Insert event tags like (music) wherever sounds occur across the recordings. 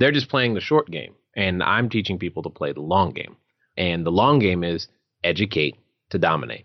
They're just playing the short game, and I'm teaching people to play the long game. And the long game is educate to dominate.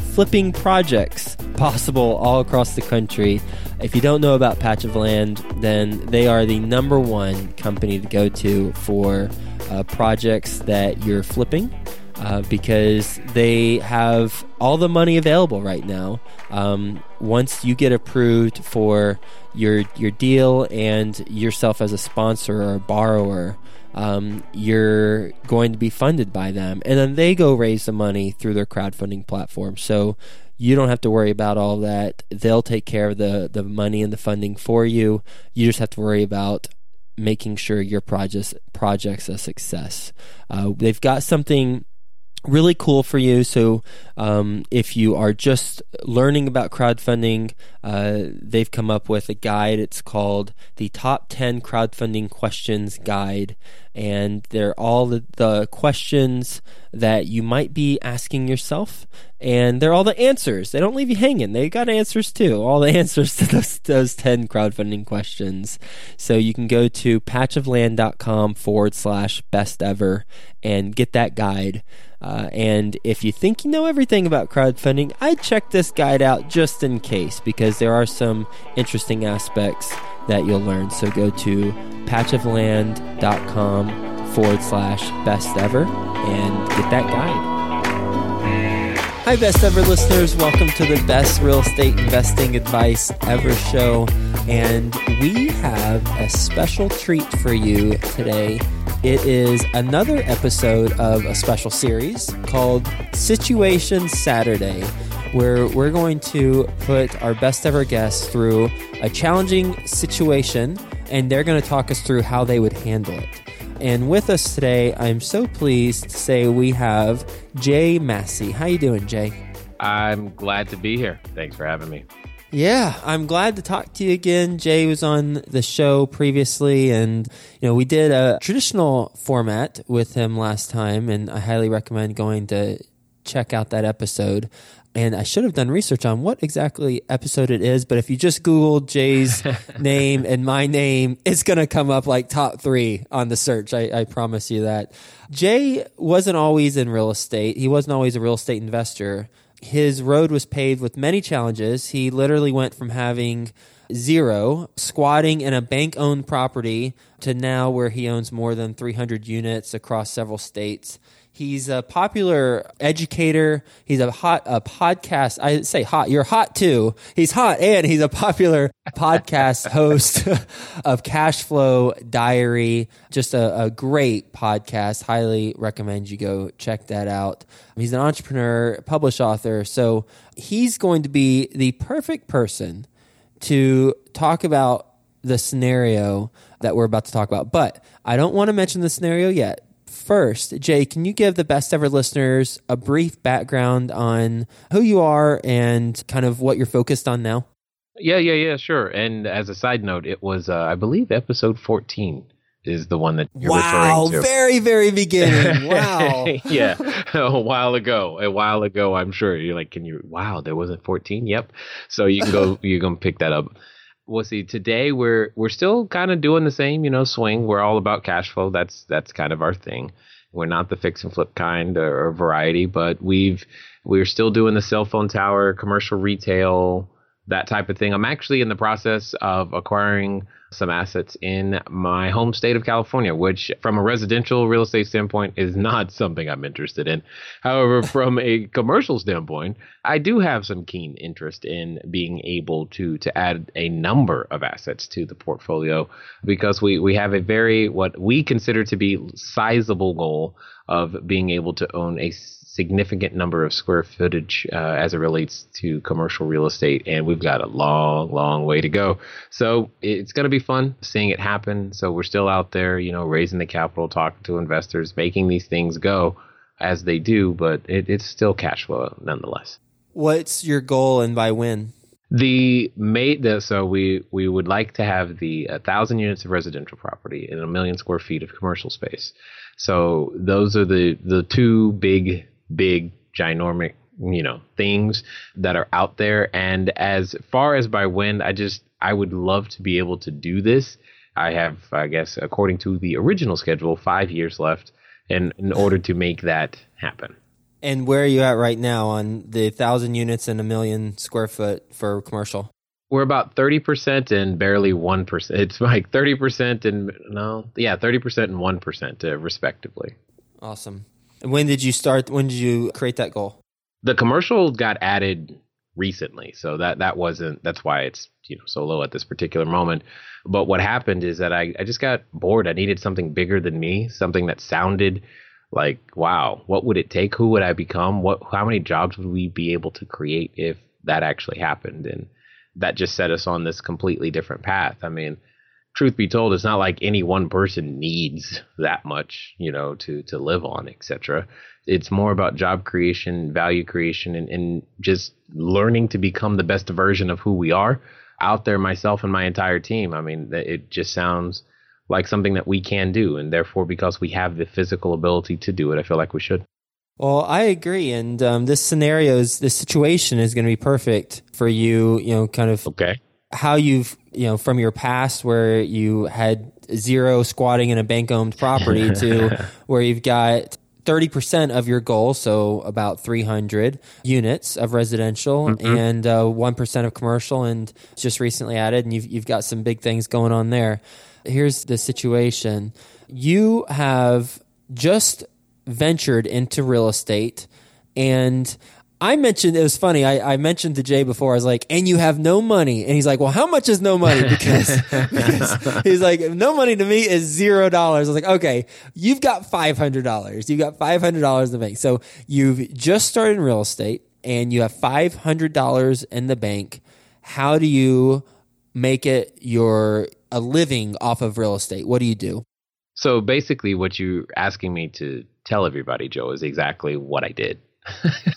flipping projects possible all across the country. If you don't know about Patch of Land, then they are the number one company to go to for uh, projects that you're flipping. Uh, because they have all the money available right now. Um, once you get approved for your your deal and yourself as a sponsor or a borrower, um, you're going to be funded by them. And then they go raise the money through their crowdfunding platform. So you don't have to worry about all that. They'll take care of the, the money and the funding for you. You just have to worry about making sure your projects project's a success. Uh, they've got something really cool for you. So, um, if you are just learning about crowdfunding, uh, they've come up with a guide. It's called the Top 10 Crowdfunding Questions Guide. And they're all the, the questions that you might be asking yourself. And they're all the answers. They don't leave you hanging. They got answers too. All the (laughs) answers to those, those 10 crowdfunding questions. So you can go to patchofland.com forward slash best ever and get that guide. Uh, and if you think you know everything about crowdfunding, I'd check this guide out just in case because there are some interesting aspects that you'll learn. So go to patchofland.com forward slash best ever and get that guide. Hi, best ever listeners. Welcome to the best real estate investing advice ever show. And we have a special treat for you today. It is another episode of a special series called Situation Saturday, where we're going to put our best ever guests through a challenging situation and they're going to talk us through how they would handle it. And with us today, I'm so pleased to say we have Jay Massey. How you doing, Jay? I'm glad to be here. Thanks for having me. Yeah, I'm glad to talk to you again. Jay was on the show previously, and you know we did a traditional format with him last time, and I highly recommend going to check out that episode and I should have done research on what exactly episode it is. But if you just Google Jay's (laughs) name and my name, it's going to come up like top three on the search. I, I, promise you that. Jay wasn't always in real estate. He wasn't always a real estate investor. His road was paved with many challenges. He literally went from having zero, squatting in a bank owned property, to now where he owns more than 300 units across several states. He's a popular educator. He's a hot a podcast. I say hot. You're hot too. He's hot and he's a popular podcast (laughs) host (laughs) of Cash Flow Diary. Just a, a, great podcast. Highly recommend you go check that out. He's an entrepreneur, published author. So he's going to be the perfect person to talk about the scenario that we're about to talk about. But I don't want to mention the scenario yet first, Jay, can you give the best ever listeners a brief background on who you are and kind of what you're focused on now? Yeah, yeah, yeah, sure. And as a side note, it was, uh, I believe, episode 14 is the one that you're wow, referring to. very, very beginning. (laughs) Wow. (laughs) yeah, (laughs) a while ago. A while ago, I'm sure. You're like, can you, wow, there wasn't 14? Yep. So you can go, you can pick that up we'll see. Today we're we're still kind of doing the same, you know, swing. We're all about cash flow. That's that's kind of our thing. We're not the fix and flip kind or, or variety, but we've we're still doing the cell phone tower, commercial retail, that type of thing. I'm actually in the process of acquiring some assets in my home state of California, which, from a residential real estate standpoint, is not (laughs) something I'm interested in. However, (laughs) from a commercial standpoint, I do have some keen interest in being able to to add a number of assets to the portfolio because we we have a very what we consider to be sizable goal of being able to own a significant number of square footage uh, as it relates to commercial real estate, and we've got a long, long way to go. So it's going to be fun seeing it happen. So we're still out there, you know, raising the capital, talking to investors, making these things go as they do, but it, it's still cash flow nonetheless. What's your goal and by when? The made the so we we would like to have the thousand units of residential property and a million square feet of commercial space. So those are the the two big big ginormic you know things that are out there. And as far as by when, I just I would love to be able to do this. I have I guess according to the original schedule, five years left, in in order to make that happen. And where are you at right now on the thousand units and a million square foot for commercial? We're about thirty percent and barely one percent. It's like thirty percent and no, yeah, thirty percent and one percent, uh, respectively. Awesome. When did you start? When did you create that goal? The commercial got added recently, so that that wasn't. That's why it's you know so low at this particular moment. But what happened is that I I just got bored. I needed something bigger than me, something that sounded like wow what would it take who would i become what how many jobs would we be able to create if that actually happened and that just set us on this completely different path i mean truth be told it's not like any one person needs that much you know to to live on etc it's more about job creation value creation and, and just learning to become the best version of who we are out there myself and my entire team i mean it just sounds like something that we can do. And therefore, because we have the physical ability to do it, I feel like we should. Well, I agree. And um, this scenario is, this situation is going to be perfect for you, you know, kind of okay. How you've, you know, from your past where you had zero squatting in a bank owned property (laughs) to where you've got 30% of your goal, so about 300 units of residential mm-hmm. and uh, 1% of commercial, and just recently added, and you've, you've got some big things going on there here's the situation you have just ventured into real estate and I mentioned it was funny. I, I, mentioned to Jay before. I was like, "And you have no money," and he's like, "Well, how much is no money?" (laughs) Because, because he's like, "No money to me is zero dollars." I was like, "Okay, you've got five hundred dollars. You've got five hundred dollars in the bank. So you've just started in real estate, and you have five hundred dollars in the bank. How do you make it your a living off of real estate? What do you do? So basically, what you're asking me to tell everybody, Joe, is exactly what I did.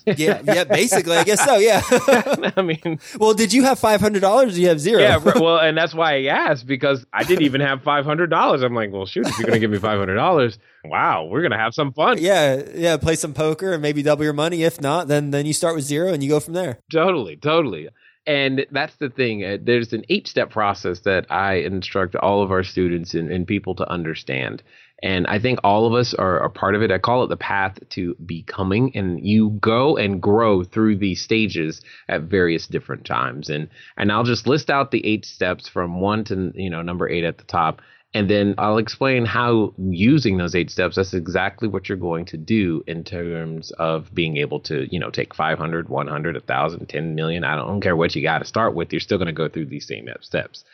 Yeah, yeah, basically, I guess so. Yeah. (laughs) I mean, well, did you have five hundred dollars? Do you have zero? Yeah, (laughs) well, and that's why I asked because I didn't even have five hundred dollars. I'm like, well, shoot, if you're gonna give me five hundred dollars, wow, we're gonna have some fun. Yeah, yeah, play some poker and maybe double your money. If not, then then you start with zero and you go from there. Totally, totally. And that's the thing. Uh, there's an eight step process that I instruct all of our students and, and people to understand. And I think all of us are, a part of it. I call it the path to becoming. And you go and grow through these stages at various different times. And and I'll just list out the eight steps from one to you know number eight at the top. And then I'll explain how using those eight steps, that's exactly what you're going to do in terms of being able to, you know, take 500, 100, 1,000, 10 million. I don't, I don't care what you got to start with. You're still going to go through these same steps.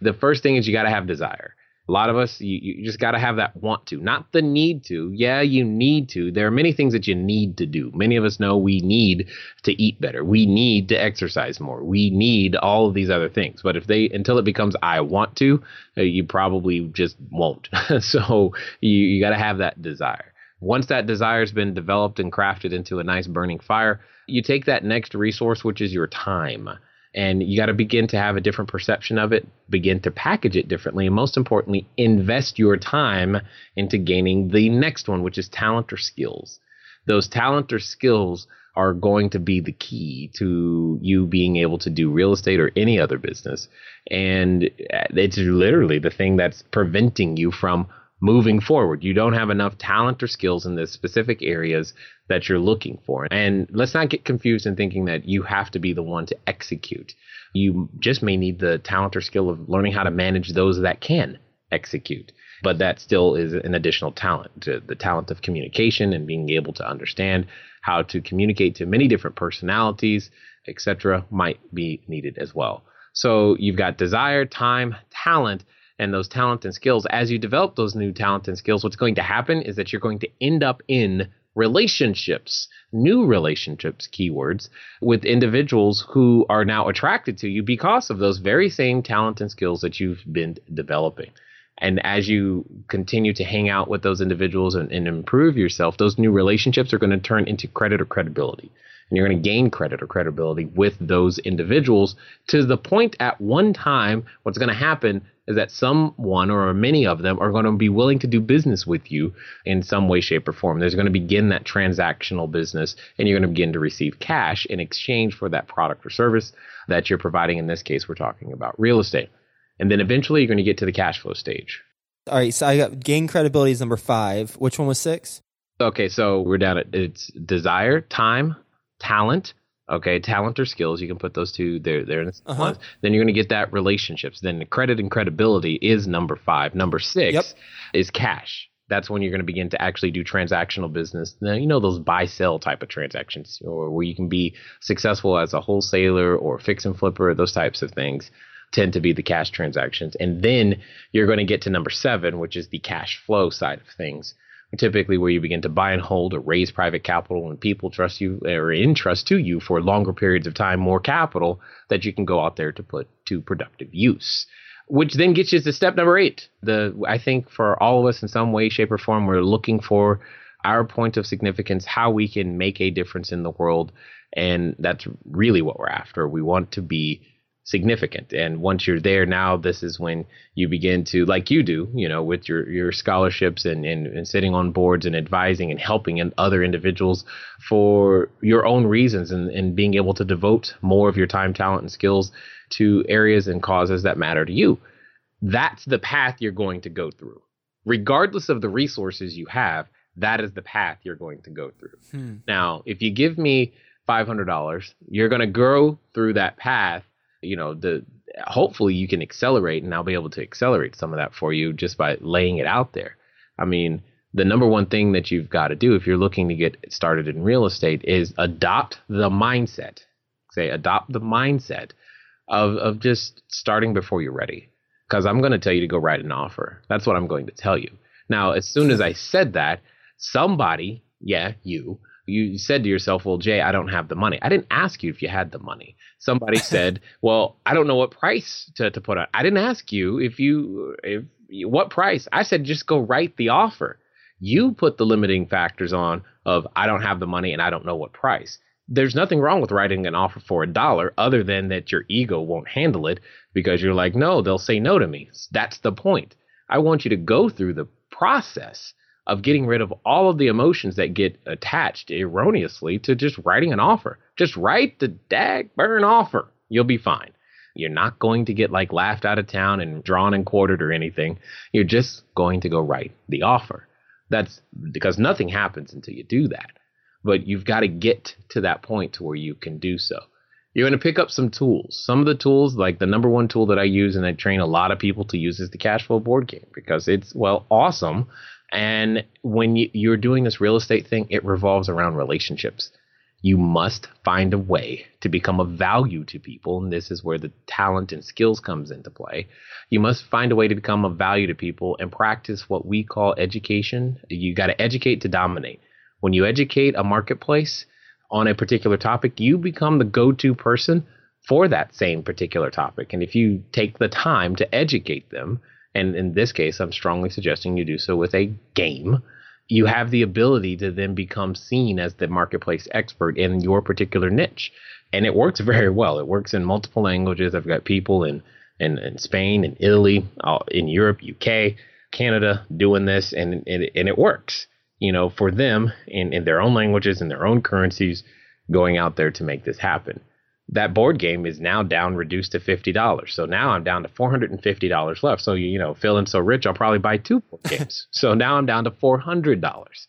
The first thing is you got to have desire a lot of us you, you just got to have that want to not the need to. Yeah you need to. There are many things that you need to do. Many of us know we need to eat better. We need to exercise more. We need all of these other things. But if they until it becomes i want to uh, you probably just won't. (laughs) So you, you got to have that desire. Once that desire has been developed and crafted into a nice burning fire you take that next resource which is your time and you got to begin to have a different perception of it, begin to package it differently, and most importantly, invest your time into gaining the next one, which is talent or skills. Those talent or skills are going to be the key to you being able to do real estate or any other business. And uh, it's literally the thing that's preventing you from moving forward. You don't have enough talent or skills in the specific areas that you're looking for. And let's not get confused in thinking that you have to be the one to execute. You just may need the talent or skill of learning how to manage those that can execute. But that still is an additional talent, the talent of communication and being able to understand how to communicate to many different personalities, etc., might be needed as well. So you've got desire, time, talent, and those talent and skills. As you develop those new talent and skills, what's going to happen is that you're going to end up in relationships, new relationships, keywords, with individuals who are now attracted to you because of those very same talent and skills that you've been developing. And as you continue to hang out with those individuals and, and improve yourself, those new relationships are going to turn into credit or credibility. And you're going to gain credit or credibility with those individuals to the point at one time, what's going to happen is that someone or many of them are going to be willing to do business with you in some way, shape, or form. There's going to begin that transactional business, and you're going to begin to receive cash in exchange for that product or service that you're providing. In this case, we're talking about real estate. And then eventually you're going to get to the cash flow stage. All right. So I got gain credibility is number five. Which one was six? Okay. So we're down at it's desire, time, talent. Okay, talent or skills, you can put those two there. There, uh-huh. then you're going to get that relationships. Then credit and credibility is number five. Number six yep. is cash. That's when you're going to begin to actually do transactional business. Now, you know those buy sell type of transactions, or where you can be successful as a wholesaler or fix and flipper, those types of things tend to be the cash transactions. And then you're going to get to number seven, which is the cash flow side of things. Typically, where you begin to buy and hold or raise private capital, and people trust you or entrust to you for longer periods of time more capital that you can go out there to put to productive use. Which then gets you to step number eight. The I think for all of us in some way, shape, or form, we're looking for our point of significance, how we can make a difference in the world, and that's really what we're after. We want to be significant. And once you're there, now this is when you begin to, like you do, you know, with your, your scholarships and, and, and sitting on boards and advising and helping in other individuals for your own reasons and, and being able to devote more of your time, talent, and skills to areas and causes that matter to you. That's the path you're going to go through. Regardless of the resources you have, that is the path you're going to go through. Hmm. Now, if you give me $500, you're going to go through that path you know the hopefully you can accelerate and I'll be able to accelerate some of that for you just by laying it out there. I mean, the number one thing that you've got to do if you're looking to get started in real estate is adopt the mindset. Say adopt the mindset of of just starting before you're ready. Cuz I'm going to tell you to go write an offer. That's what I'm going to tell you. Now, as soon as I said that, somebody, yeah, you you said to yourself, well, Jay, I don't have the money. I didn't ask you if you had the money. Somebody (laughs) said, well, I don't know what price to, to put on. I didn't ask you if you, if what price. I said, just go write the offer. You put the limiting factors on of I don't have the money and I don't know what price. There's nothing wrong with writing an offer for a dollar other than that your ego won't handle it because you're like, no, they'll say no to me. That's the point. I want you to go through the process of getting rid of all of the emotions that get attached erroneously to just writing an offer. Just write the dag burn offer. You'll be fine. You're not going to get like laughed out of town and drawn and quartered or anything. You're just going to go write the offer. That's because nothing happens until you do that. But you've got to get to that point to where you can do so. You're going to pick up some tools. Some of the tools, like the number one tool that I use and I train a lot of people to use, is the cash flow board game because it's, well, awesome and when you, are doing this real estate thing, it revolves around relationships. You must find a way to become of value to people, and this is where the talent and skills comes into play. You must find a way to become of value to people and practice what we call education. You got to educate to dominate. When you educate a marketplace on a particular topic, you become the go-to person for that same particular topic. And if you take the time to educate them, and in this case, I'm strongly suggesting you do so with a game. You have the ability to then become seen as the marketplace expert in your particular niche. And it works (laughs) very well. It works in multiple languages. I've got people in, in, in Spain, in Italy, in Europe, UK, Canada doing this, and, and, and it works, you know, for them in, in their own languages, in their own currencies, going out there to make this happen that board game is now down reduced to fifty dollars. So now I'm down to four hundred and fifty dollars left. So you know, feeling so rich, I'll probably buy two board games. (laughs) so now I'm down to four hundred dollars.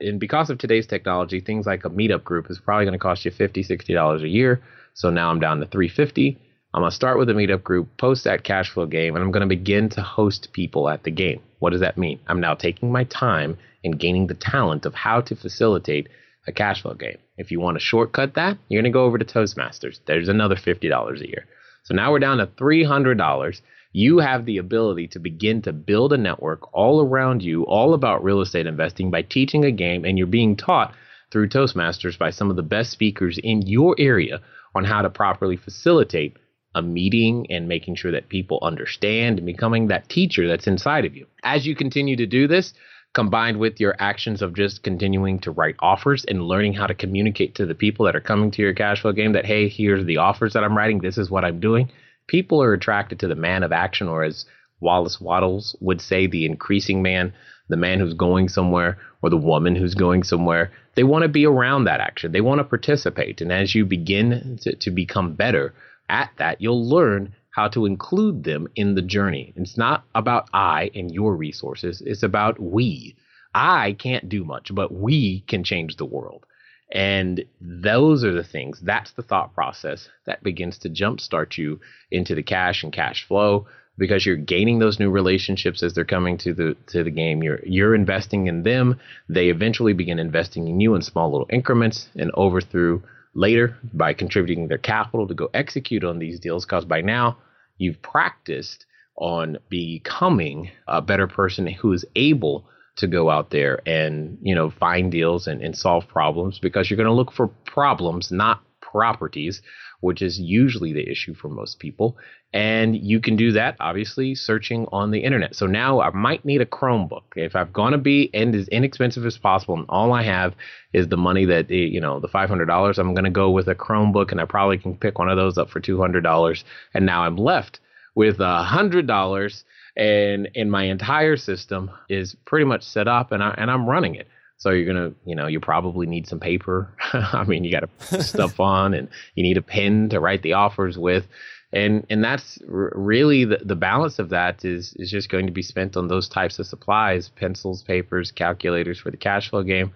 And because of today's technology, things like a meetup group is probably going to cost you fifty, sixty dollars a year. So now I'm down to three fifty. I'm gonna start with a meetup group, post that cash flow game, and I'm gonna begin to host people at the game. What does that mean? I'm now taking my time and gaining the talent of how to facilitate a cash flow game. If you want to shortcut that, you're going to go over to Toastmasters. There's another $50 a year. So now we're down to $300. you have the ability to begin to build a network all around you, all about real estate investing by teaching a game, and you're being taught through Toastmasters by some of the best speakers in your area on how to properly facilitate a meeting and making sure that people understand and becoming that teacher that's inside of you. As you continue to do this, combined with your actions of just continuing to write offers and learning how to communicate to the people that are coming to your cash flow game that, hey, here's the offers that I'm writing, this is what I'm doing. People are attracted to the man of action, or as Wallace Wattles would say, the increasing man, the man who's going somewhere, or the woman who's going somewhere. They want to be around that action, they want to participate. And as you begin to, to become better at that, you'll learn how to include them in the journey. It's not about I and your resources, it's about we. I can't do much, but we can change the world. And those are the things, that's the thought process that begins to jumpstart you into the cash and cash flow because you're gaining those new relationships as they're coming to the to the game. You're you're investing in them. They eventually begin investing in you in small little increments and over through later by contributing their capital to go execute on these deals because by now you've practiced on becoming a better person who is able to go out there and you know find deals and, and solve problems because you're going to look for problems not properties which is usually the issue for most people. And you can do that obviously searching on the internet. So now i might need a chromebook. If i'm going to be and as inexpensive as possible and all i have is the money that eh, you know the $500 i'm going to go with a chromebook and i probably can pick one of those up for $200 and now i'm left with hundred dollars and and my entire system is pretty much set up and I and I'm running it. So you're gonna, you know, you probably need some paper. (laughs) I mean, you got to put (laughs) stuff on, and you need a pen to write the offers with, and and that's r- really the the balance of that is is just going to be spent on those types of supplies: pencils, papers, calculators for the cash flow game,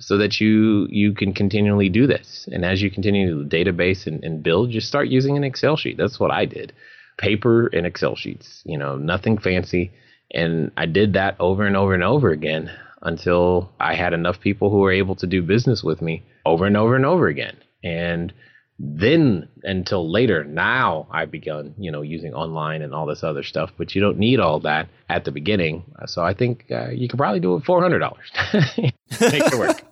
so that you you can continually do this. And as you continue to the database and, and build, just start using an Excel sheet. That's what I did paper and Excel sheets, you know, nothing fancy. And I did that over and over and over again until I had enough people who were able to do business with me over and over and over again. And then until later, now I've begun, you know, using online and all this other stuff, but you don't need all that at the beginning. So I think uh, you could probably do it $400. (laughs) Make it work. (laughs)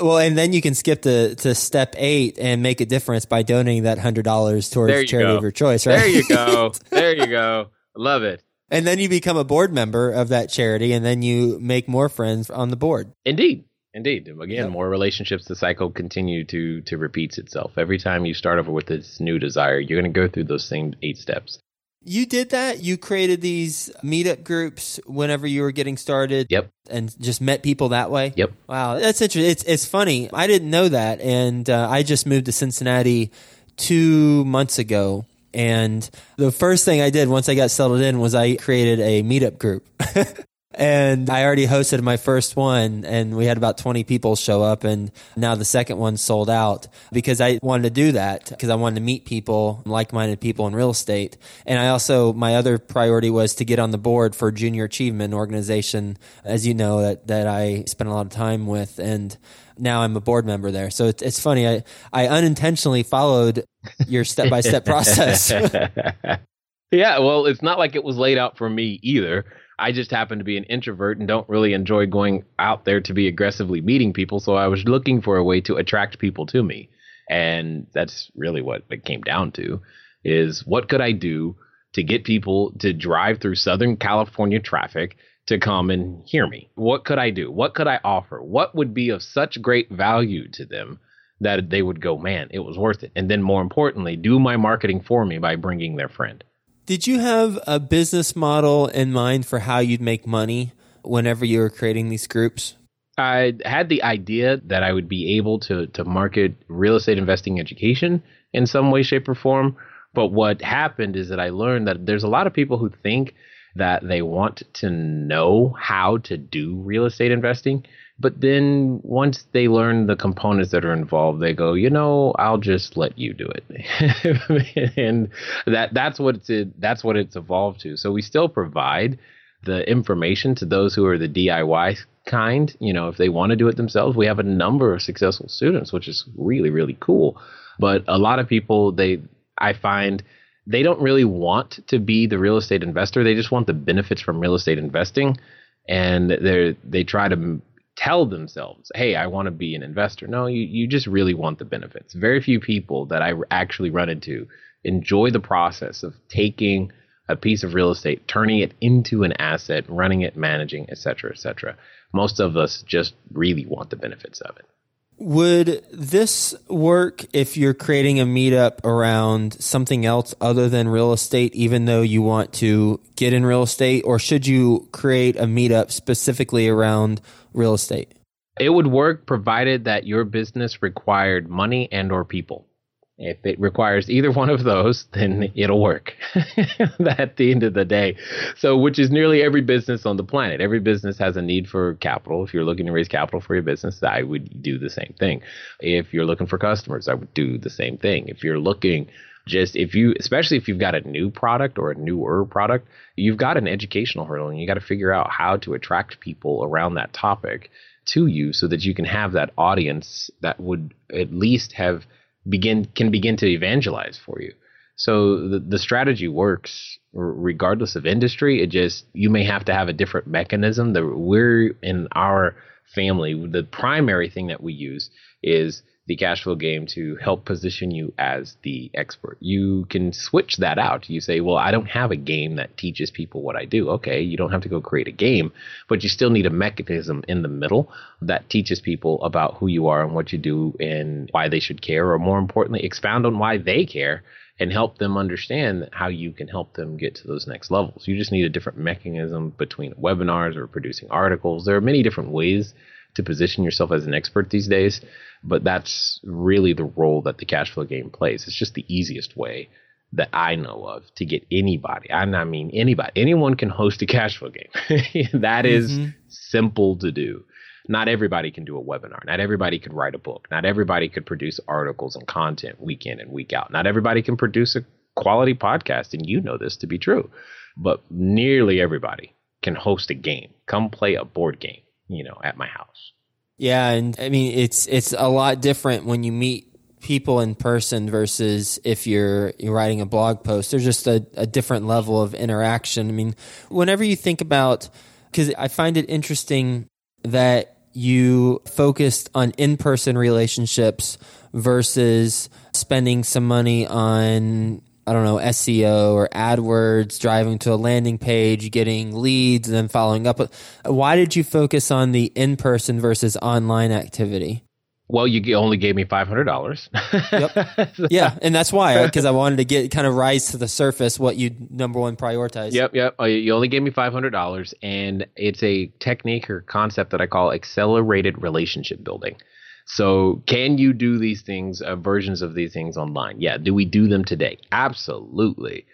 Well, and then you can skip to, to step eight and make a difference by donating that hundred dollars towards charity go. of your choice, right? There you go. (laughs) there you go. Love it. And then you become a board member of that charity, and then you make more friends on the board. Indeed, indeed. Again, yep. more relationships. The cycle continue to to repeats itself. Every time you start over with this new desire, you're going to go through those same eight steps. You did that. You created these meetup groups whenever you were getting started. Yep. And just met people that way. Yep. Wow, that's interesting. It's it's funny. I didn't know that, and uh, I just moved to Cincinnati two months ago. And the first thing I did once I got settled in was I created a meetup group. (laughs) And I already hosted my first one and we had about 20 people show up and now the second one sold out because I wanted to do that because I wanted to meet people, like-minded people in real estate. And I also, my other priority was to get on the board for Junior Achievement organization, as you know, that, that I spent a lot of time with. And now I'm a board member there. So it's, it's funny. I, I unintentionally followed your step by step process. yeah. Well, it's not like it was laid out for me either. I just happen to be an introvert and don't really enjoy going out there to be aggressively meeting people. So I was looking for a way to attract people to me. And that's really what it came down to is what could I do to get people to drive through Southern California traffic to come and hear me? What could I do? What could I offer? What would be of such great value to them that they would go, man, it was worth it? And then more importantly, do my marketing for me by bringing their friend. Did you have a business model in mind for how you'd make money whenever you were creating these groups? I had the idea that I would be able to to market real estate investing education in some way, shape, or form. But what happened is that I learned that there's a lot of people who think that they want to know how to do real estate investing, but then once they learn the components that are involved, they go, you know, I'll just let you do it, (laughs) and that that's what it's that's what it's evolved to. So we still provide the information to those who are the DIY kind. You know, if they want to do it themselves, we have a number of successful students, which is really really cool. But a lot of people, they I find they don't really want to be the real estate investor. They just want the benefits from real estate investing, and they they try to tell themselves, "Hey, I want to be an investor." No, you you just really want the benefits. Very few people that I actually run into enjoy the process of taking a piece of real estate, turning it into an asset, running it, managing, et cetera, et cetera. Most of us just really want the benefits of it. Would this work if you're creating a meetup around something else other than real estate, even though you want to get in real estate? Or should you create a meetup specifically around real estate? It would work provided that your business required money and or people. If it requires either one of those, (laughs) then it'll work (laughs) at the end of the day. So, which is nearly every business on the planet. Every business has a need for capital. If you're looking to raise capital for your business, I would do the same thing. If you're looking for customers, I would do the same thing. If you're looking just if you especially if you've got a new product or a newer product you've got an educational hurdle and you got to figure out how to attract people around that topic to you so that you can have that audience that would at least have begin can begin to evangelize for you. So the, the strategy works regardless of industry. It just you may have to have a different mechanism. That we're in our family, the primary thing that we use is the cash flow game to help position you as the expert. You can switch that out. You say, well, I don't have a game that teaches people what I do. Okay, you don't have to go create a game, but you still need a mechanism in the middle that teaches people about who you are and what you do and why they should care, or more importantly, expound on why they care and help them understand how you can help them get to those next levels. You just need a different mechanism between webinars or producing articles. There are many different ways to position yourself as an expert these days but that's really the role that the cash flow game plays. It's just the easiest way that I know of to get anybody. I mean anybody. Anyone can host a cash flow game. (laughs) that is mm-hmm. simple to do. Not everybody can do a webinar. Not everybody could write a book. Not everybody could produce articles and content week in and week out. Not everybody can produce a quality podcast, and you know this to be true. But nearly everybody can host a game. Come play a board game, you know, at my house. Yeah, and I mean it's it's a lot different when you meet people in person versus if you're you're writing a blog post. There's just a, a different level of interaction. I mean, whenever you think about because I find it interesting that you focused on in-person relationships versus spending some money on I don't know, SEO or AdWords, driving to a landing page, getting leads, and then following up. Why did you focus on the in person versus online activity? Well, you only gave me five hundred dollars. (laughs) yep. Yeah, and that's why because I wanted to get kind of rise to the surface what you number one prioritize. Yep, yep. Oh, you only gave me five hundred dollars, and it's a technique or concept that I call accelerated relationship building. So, can you do these things, uh, versions of these things online? Yeah. Do we do them today? Absolutely.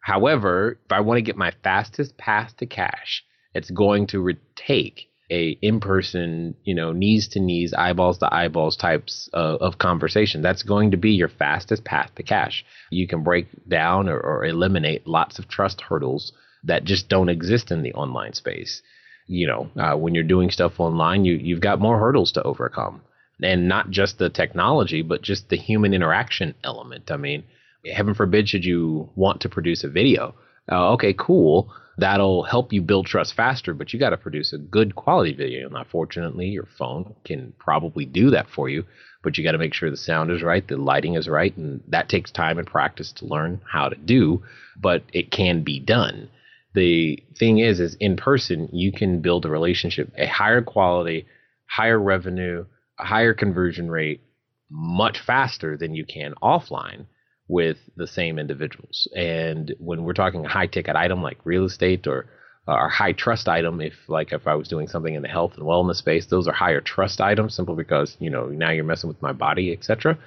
However, if I want to get my fastest path to cash, it's going to take a in-person, you know, knees to knees, eyeballs to eyeballs types of, of, conversation. That's going to be your fastest path to cash. You can break down or, or eliminate lots of trust hurdles that just don't exist in the online space. You know, uh, when you're doing stuff online, you you've got more hurdles to overcome and not just the technology, but just the human interaction element. I mean, heaven forbid should you want to produce a video. Uh, okay, cool. That'll help you build trust faster, but you got to produce a good quality video. Now, fortunately, your phone can probably do that for you, but you got to make sure the sound is right, the lighting is right, and that takes time and practice to learn how to do, but it can be done. The thing is, is in person, you can build a relationship, a higher quality, higher revenue, a higher conversion rate much faster than you can offline with the same individuals. And when we're talking a high ticket item like real estate or a high trust item, if like if I was doing something in the health and wellness space, those are higher trust items simply because you know now you're messing with my body, etc.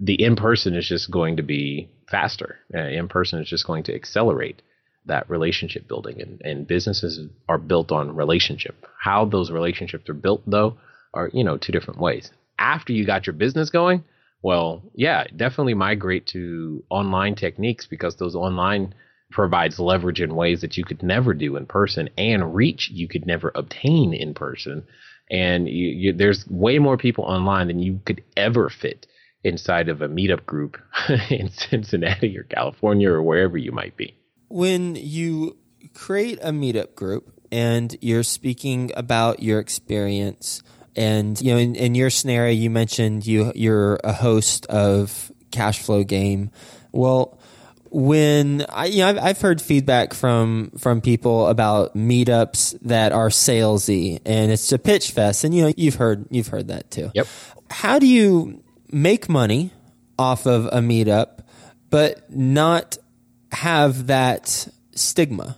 The in person is just going to be faster. Uh, in person is just going to accelerate that relationship building, and, and businesses are built on relationship. How those relationships are built, though, are you know two different ways. After you got your business going, well, yeah, definitely migrate to online techniques because those online provides leverage in ways that you could never do in person and reach you could never obtain in person. And you, you, there's way more people online than you could ever fit inside of a meetup group (laughs) in Cincinnati or California or wherever you might be. When you create a meetup group and you're speaking about your experience, and you know, in, in your scenario, you mentioned you you're a host of Cash Flow Game. Well, when I, you know, I've, I've heard feedback from from people about meetups that are salesy, and it's a pitch fest, and you know, you've heard you've heard that too. Yep. How do you make money off of a meetup, but not have that stigma?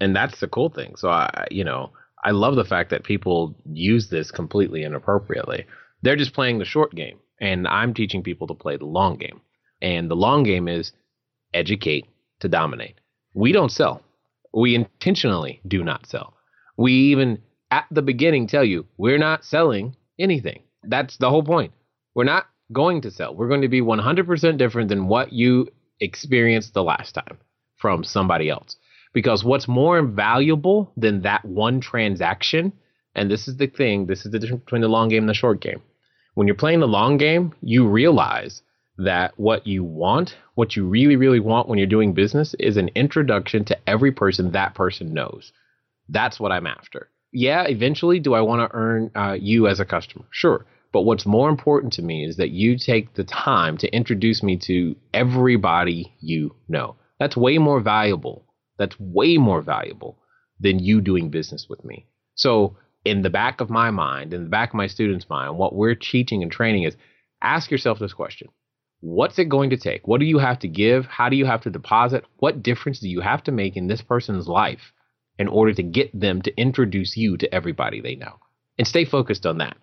And that's the cool thing. So I, you know, I love the fact that people use this completely inappropriately. They're just playing the short game, and I'm teaching people to play the long game. And the long game is educate to dominate. We don't sell. We intentionally do not sell. We even at the beginning tell you we're not selling anything. That's the whole point. We're not going to sell. We're going to be 100% different than what you experienced the last time from somebody else. Because what's more valuable than that one transaction, and this is the thing, this is the difference between the long game and the short game. When you're playing the long game, you realize that what you want, what you really, really want when you're doing business is an introduction to every person that person knows. That's what I'm after. Yeah, eventually, do I want to earn uh, you as a customer? Sure. But what's more important to me is that you take the time to introduce me to everybody you know. That's way more valuable. That's way more valuable than you doing business with me. So, in the back of my mind, in the back of my students' mind, what we're teaching and training is ask yourself this question What's it going to take? What do you have to give? How do you have to deposit? What difference do you have to make in this person's life in order to get them to introduce you to everybody they know? And stay focused on that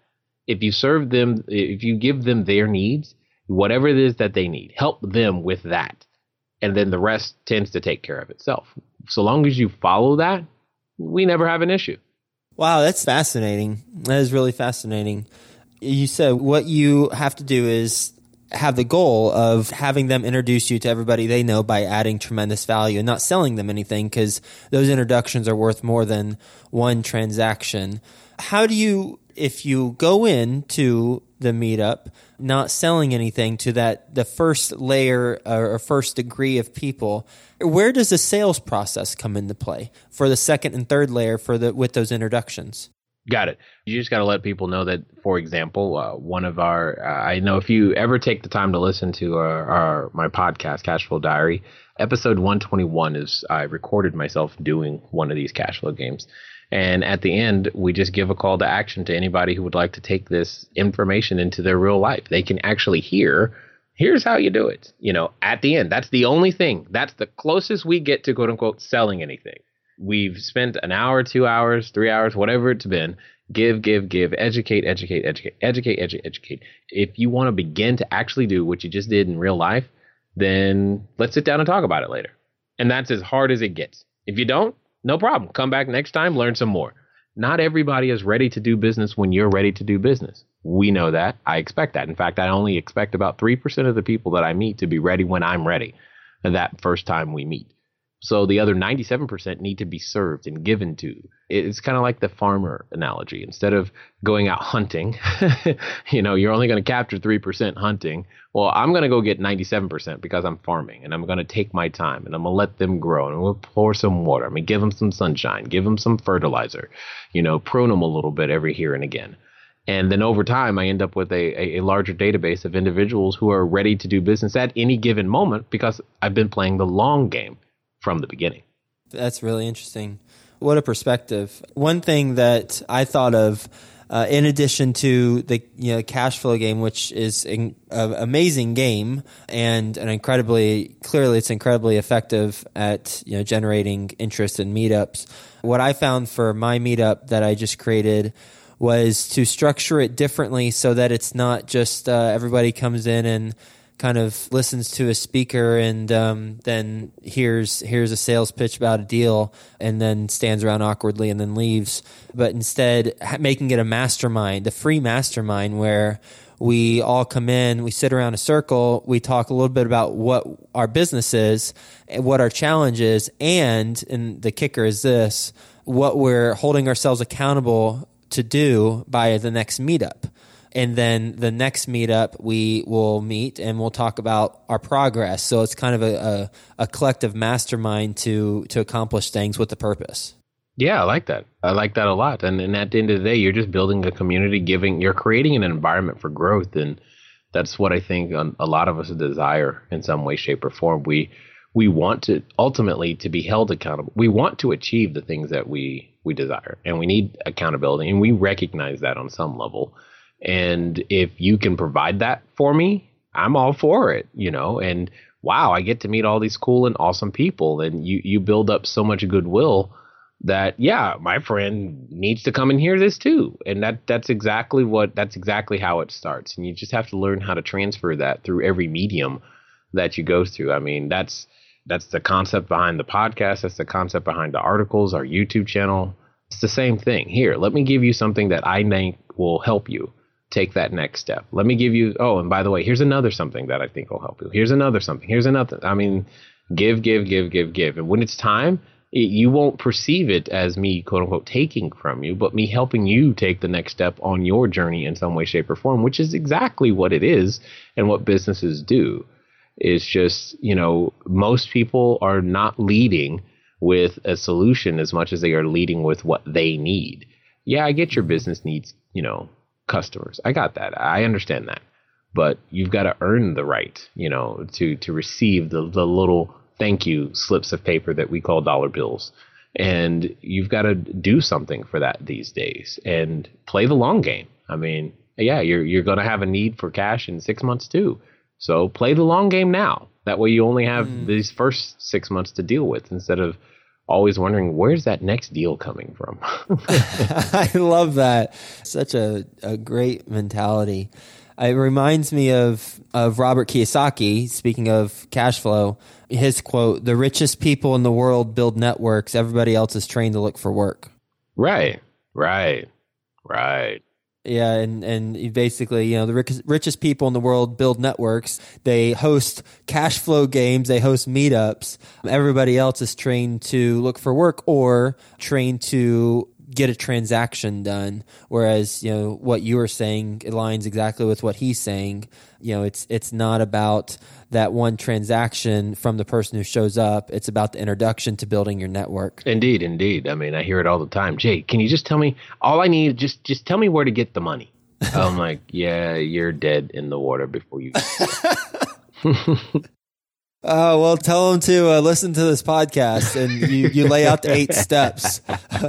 if you serve them, if you give them their needs, whatever it is that they need, help them with that. And then the rest tends to take care of itself. So long as you follow that, we never have an issue. Wow, that's fascinating. That is really fascinating. You said what you have to do is have the goal of having them introduce you to everybody they know by adding tremendous value and not selling them anything because those introductions are worth more than one transaction. How do you if you go into the meetup not selling anything to that the first layer or first degree of people where does the sales process come into play for the second and third layer for the with those introductions? Got it. You just got to let people know that for example uh, one of our uh, i know if you ever take the time to listen to our, our my podcast cash flow diary episode 121 is i recorded myself doing one of these cash flow games and at the end, we just give a call to action to anybody who would like to take this information into their real life. They can actually hear, here's how you do it. You know, at the end, that's the only thing. That's the closest we get to quote unquote selling anything. We've spent an hour, two hours, three hours, whatever it's been. Give, give, give, educate, educate, educate, educate, educate, educate. If you want to begin to actually do what you just did in real life, then let's sit down and talk about it later. And that's as hard as it gets. If you don't, no problem. Come back next time, learn some more. Not everybody is ready to do business when you're ready to do business. We know that. I expect that. In fact, I only expect about 3% of the people that I meet to be ready when I'm ready that first time we meet. So the other 97% need to be served and given to. It's kind of like the farmer analogy. Instead of going out hunting, (laughs) you know, you're only going to capture 3% hunting. Well, I'm going to go get 97% because I'm farming and I'm going to take my time and I'm going to let them grow and we'll pour some water. I'm going to give them some sunshine, give them some fertilizer, you know, prune them a little bit every here and again. And then over time, I end up with a, a, larger database of individuals who are ready to do business at any given moment because I've been playing the long game from the beginning. That's really interesting. What a perspective. One thing that I thought of, uh, in addition to the you know, cash flow game, which is an amazing game and an incredibly clearly it's incredibly effective at you know generating interest in meetups. What I found for my meetup that I just created was to structure it differently so that it's not just uh, everybody comes in and kind of listens to a speaker and um, then hears hears a sales pitch about a deal and then stands around awkwardly and then leaves. But instead, making it a mastermind, a free mastermind where we all come in, we sit around a circle, we talk a little bit about what our business is, what our challenge is, and and the kicker is this: what we're holding ourselves accountable to do by the next meetup And then the next meetup, we will meet and we'll talk about our progress. So it's kind of a, a, a collective mastermind to, to accomplish things with the purpose. Yeah, I like that. I like that a lot. And, and at the end of the day, you're just building a community, giving, you're creating an environment for growth. And that's what I think a lot of us desire in some way, shape, or form. We, we want to ultimately to be held accountable. We want to achieve the things that we we desire, and we need accountability, and we recognize that on some level. And if you can provide that for me, I'm all for it, you know. And wow, I get to meet all these cool and awesome people, and you you build up so much goodwill that yeah, my friend needs to come and hear this too. And that that's exactly what that's exactly how it starts. And you just have to learn how to transfer that through every medium that you go through. I mean, that's that's the concept behind the podcast. That's the concept behind the articles, our YouTube channel. It's the same thing. Here, let me give you something that I think will help you take that next step. Let me give you, oh, and by the way, here's another something that I think will help you. Here's another something. Here's another. I mean, give, give, give, give, give. And when it's time, it, you won't perceive it as me, quote unquote, taking from you, but me helping you take the next step on your journey in some way, shape, or form, which is exactly what it is and what businesses do. It's just, you know, most people are not leading with a solution as much as they are leading with what they need. Yeah, I get your business needs, you know, customers. I got that. I understand that. But you've got to earn the right, you know, to to receive the the little thank you slips of paper that we call dollar bills. And you've got to do something for that these days and play the long game. I mean, yeah, you're you're going to have a need for cash in 6 months too. So play the long game now. That way you only have mm. these first six months to deal with instead of always wondering where's that next deal coming from. (laughs) (laughs) I love that. Such a, a great mentality. It reminds me of, of Robert Kiyosaki, speaking of cash flow, his quote, the richest people in the world build networks. Everybody else is trained to look for work. Right, right, right. Yeah, and and basically, you know, the richest, richest people in the world build networks. They host cash flow games. They host meetups. Everybody else is trained to look for work or trained to get a transaction done. Whereas, you know, what you were saying aligns exactly with what he's saying. You know, it's it's not about that one transaction from the person who shows up. It's about the introduction to building your network. Indeed, indeed. I mean, I hear it all the time. Jay, can you just tell me all I need? Just just tell me where to get the money. I'm like, (laughs) yeah, you're dead in the water before you. (laughs) (laughs) Oh, well, tell them to uh, listen to this podcast and you, you lay out the eight (laughs) steps.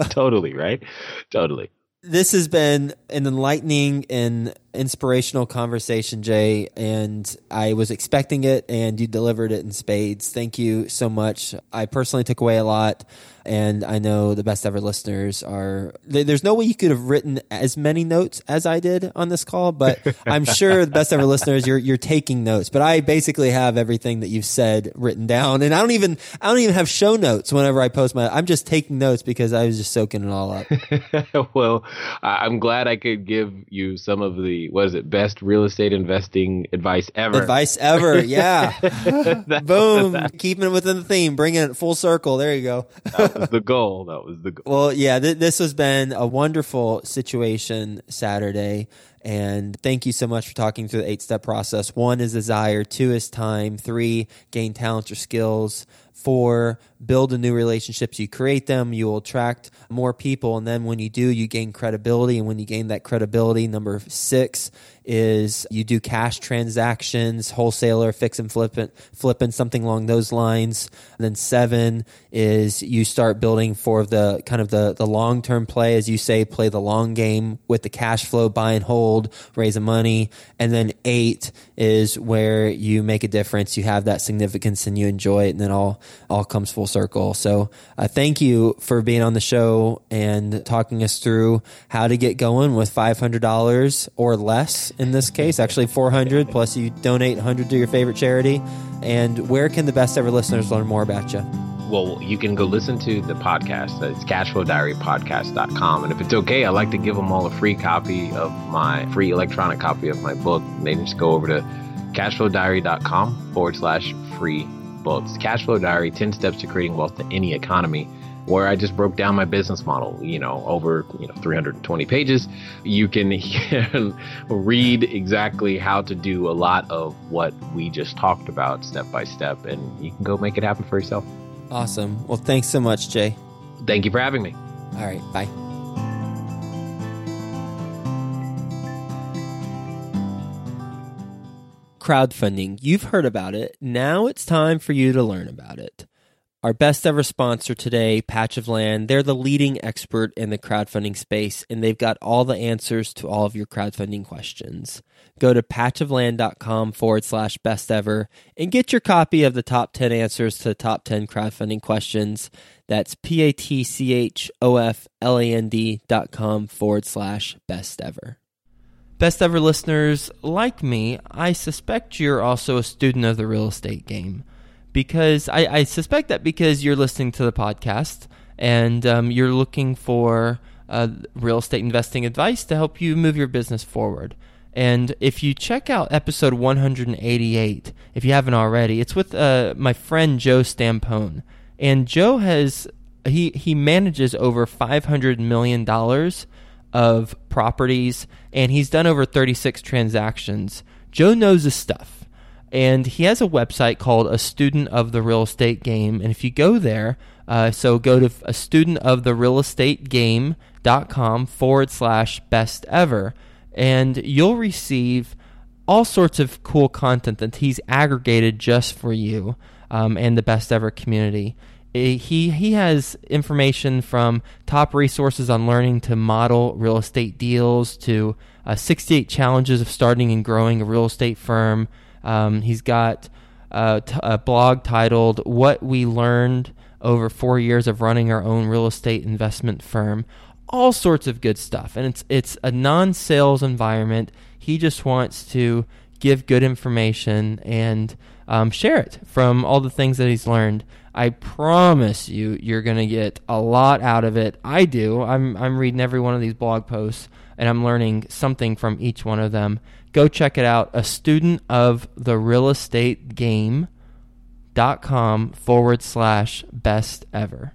totally, right? Totally. This has been an enlightening and inspirational conversation, Jay, and I was expecting it, and you delivered it in spades. Thank you so much. I personally took away a lot, and I know the best ever listeners are. There's no way you could have written as many notes as I did on this call, but (laughs) I'm sure the best ever listeners, you're you're taking notes. But I basically have everything that you've said written down, and I don't even I don't even have show notes whenever I post my. I'm just taking notes because I was just soaking it all up. (laughs) well, I'm glad I could give you some of the what is it best real estate investing advice ever advice ever yeah (laughs) boom keeping it within the theme bringing it full circle there you go that was the goal that was the goal well yeah th- this has been a wonderful situation saturday and thank you so much for talking through the eight step process. One is desire, two is time, three, gain talents or skills, four, build the new relationships. You create them, you will attract more people. And then when you do, you gain credibility. And when you gain that credibility, number six is you do cash transactions, wholesaler, fix and flipping, flipping something along those lines. And then seven is you start building for the kind of the, the long term play, as you say, play the long game with the cash flow, buy and hold, raising money. And then eight is where you make a difference. You have that significance and you enjoy it. And then all, all comes full circle. So uh, thank you for being on the show and talking us through how to get going with $500 or less in this case, actually 400 plus you donate 100 to your favorite charity. And where can the best ever listeners learn more about you? well, you can go listen to the podcast. It's cashflowdiarypodcast.com. And if it's okay, I'd like to give them all a free copy of my free electronic copy of my book. They just go over to cashflowdiary.com forward slash free books. Cashflow Diary 10 Steps to Creating Wealth in Any Economy. where I just broke down my business model, you know, over you know 320 pages. You can (laughs) read exactly how to do a lot of what we just talked about step by step, and you can go make it happen for yourself. Awesome. Well, thanks so much, Jay. Thank you for having me. All right. Bye. Crowdfunding. You've heard about it. Now it's time for you to learn about it. Our best ever sponsor today, Patch of Land, they're the leading expert in the crowdfunding space, and they've got all the answers to all of your crowdfunding questions. Go to patchofland.com forward slash best ever and get your copy of the top 10 answers to the top 10 crowdfunding questions. That's P A T C H O F L A N D dot com forward slash best ever. Best ever listeners, like me, I suspect you're also a student of the real estate game because I, I suspect that because you're listening to the podcast and um, you're looking for uh, real estate investing advice to help you move your business forward. And if you check out episode 188, if you haven't already, it's with uh, my friend Joe Stampone. And Joe has he he manages over 500 million dollars of properties, and he's done over 36 transactions. Joe knows his stuff and he has a website called a student of the real estate game and if you go there uh, so go to a student of the real estate game.com forward slash best ever and you'll receive all sorts of cool content that he's aggregated just for you um, and the best ever community he he has information from top resources on learning to model real estate deals to uh, 68 challenges of starting and growing a real estate firm um, he's got a, t- a blog titled What We Learned Over Four Years of Running Our Own Real Estate Investment Firm. All sorts of good stuff. And it's, it's a non sales environment. He just wants to give good information and um, share it from all the things that he's learned. I promise you, you're going to get a lot out of it. I do. I'm, I'm reading every one of these blog posts and I'm learning something from each one of them go check it out. A student of the real estate game dot com forward slash best ever.